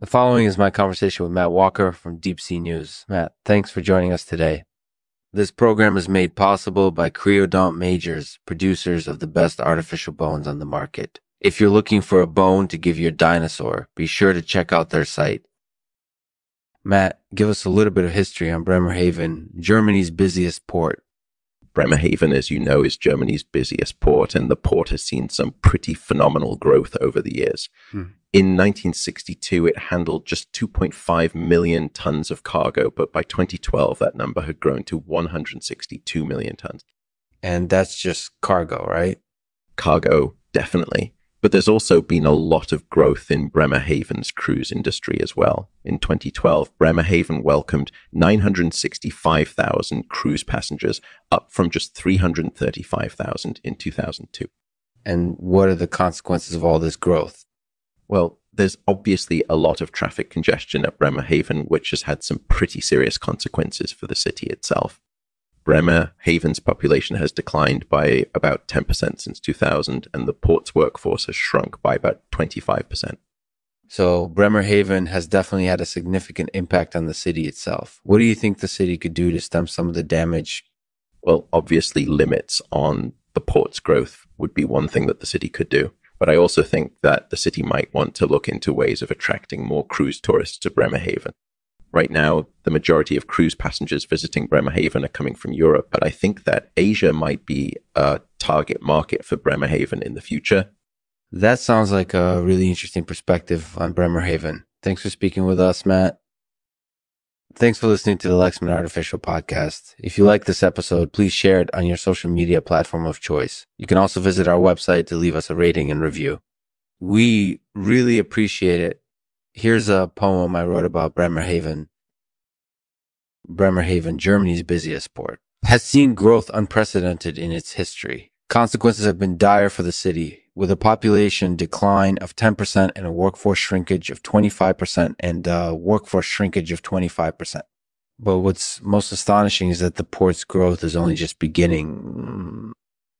The following is my conversation with Matt Walker from Deep Sea News. Matt, thanks for joining us today. This program is made possible by Creodont Majors, producers of the best artificial bones on the market. If you're looking for a bone to give your dinosaur, be sure to check out their site. Matt, give us a little bit of history on Bremerhaven, Germany's busiest port. Bremerhaven, as you know, is Germany's busiest port, and the port has seen some pretty phenomenal growth over the years. Hmm. In 1962, it handled just 2.5 million tons of cargo, but by 2012, that number had grown to 162 million tons. And that's just cargo, right? Cargo, definitely. But there's also been a lot of growth in Bremerhaven's cruise industry as well. In 2012, Bremerhaven welcomed 965,000 cruise passengers, up from just 335,000 in 2002. And what are the consequences of all this growth? Well, there's obviously a lot of traffic congestion at Bremerhaven, which has had some pretty serious consequences for the city itself. Bremerhaven's population has declined by about 10% since 2000, and the port's workforce has shrunk by about 25%. So, Bremerhaven has definitely had a significant impact on the city itself. What do you think the city could do to stem some of the damage? Well, obviously, limits on the port's growth would be one thing that the city could do. But I also think that the city might want to look into ways of attracting more cruise tourists to Bremerhaven right now, the majority of cruise passengers visiting Bremerhaven are coming from Europe, but I think that Asia might be a target market for Bremerhaven in the future. That sounds like a really interesting perspective on Bremerhaven. Thanks for speaking with us, Matt. Thanks for listening to the Lexman Artificial Podcast. If you like this episode, please share it on your social media platform of choice. You can also visit our website to leave us a rating and review. We really appreciate it Here's a poem I wrote about Bremerhaven. Bremerhaven, Germany's busiest port, has seen growth unprecedented in its history. Consequences have been dire for the city, with a population decline of 10% and a workforce shrinkage of 25% and a workforce shrinkage of 25%. But what's most astonishing is that the port's growth is only hmm. just beginning.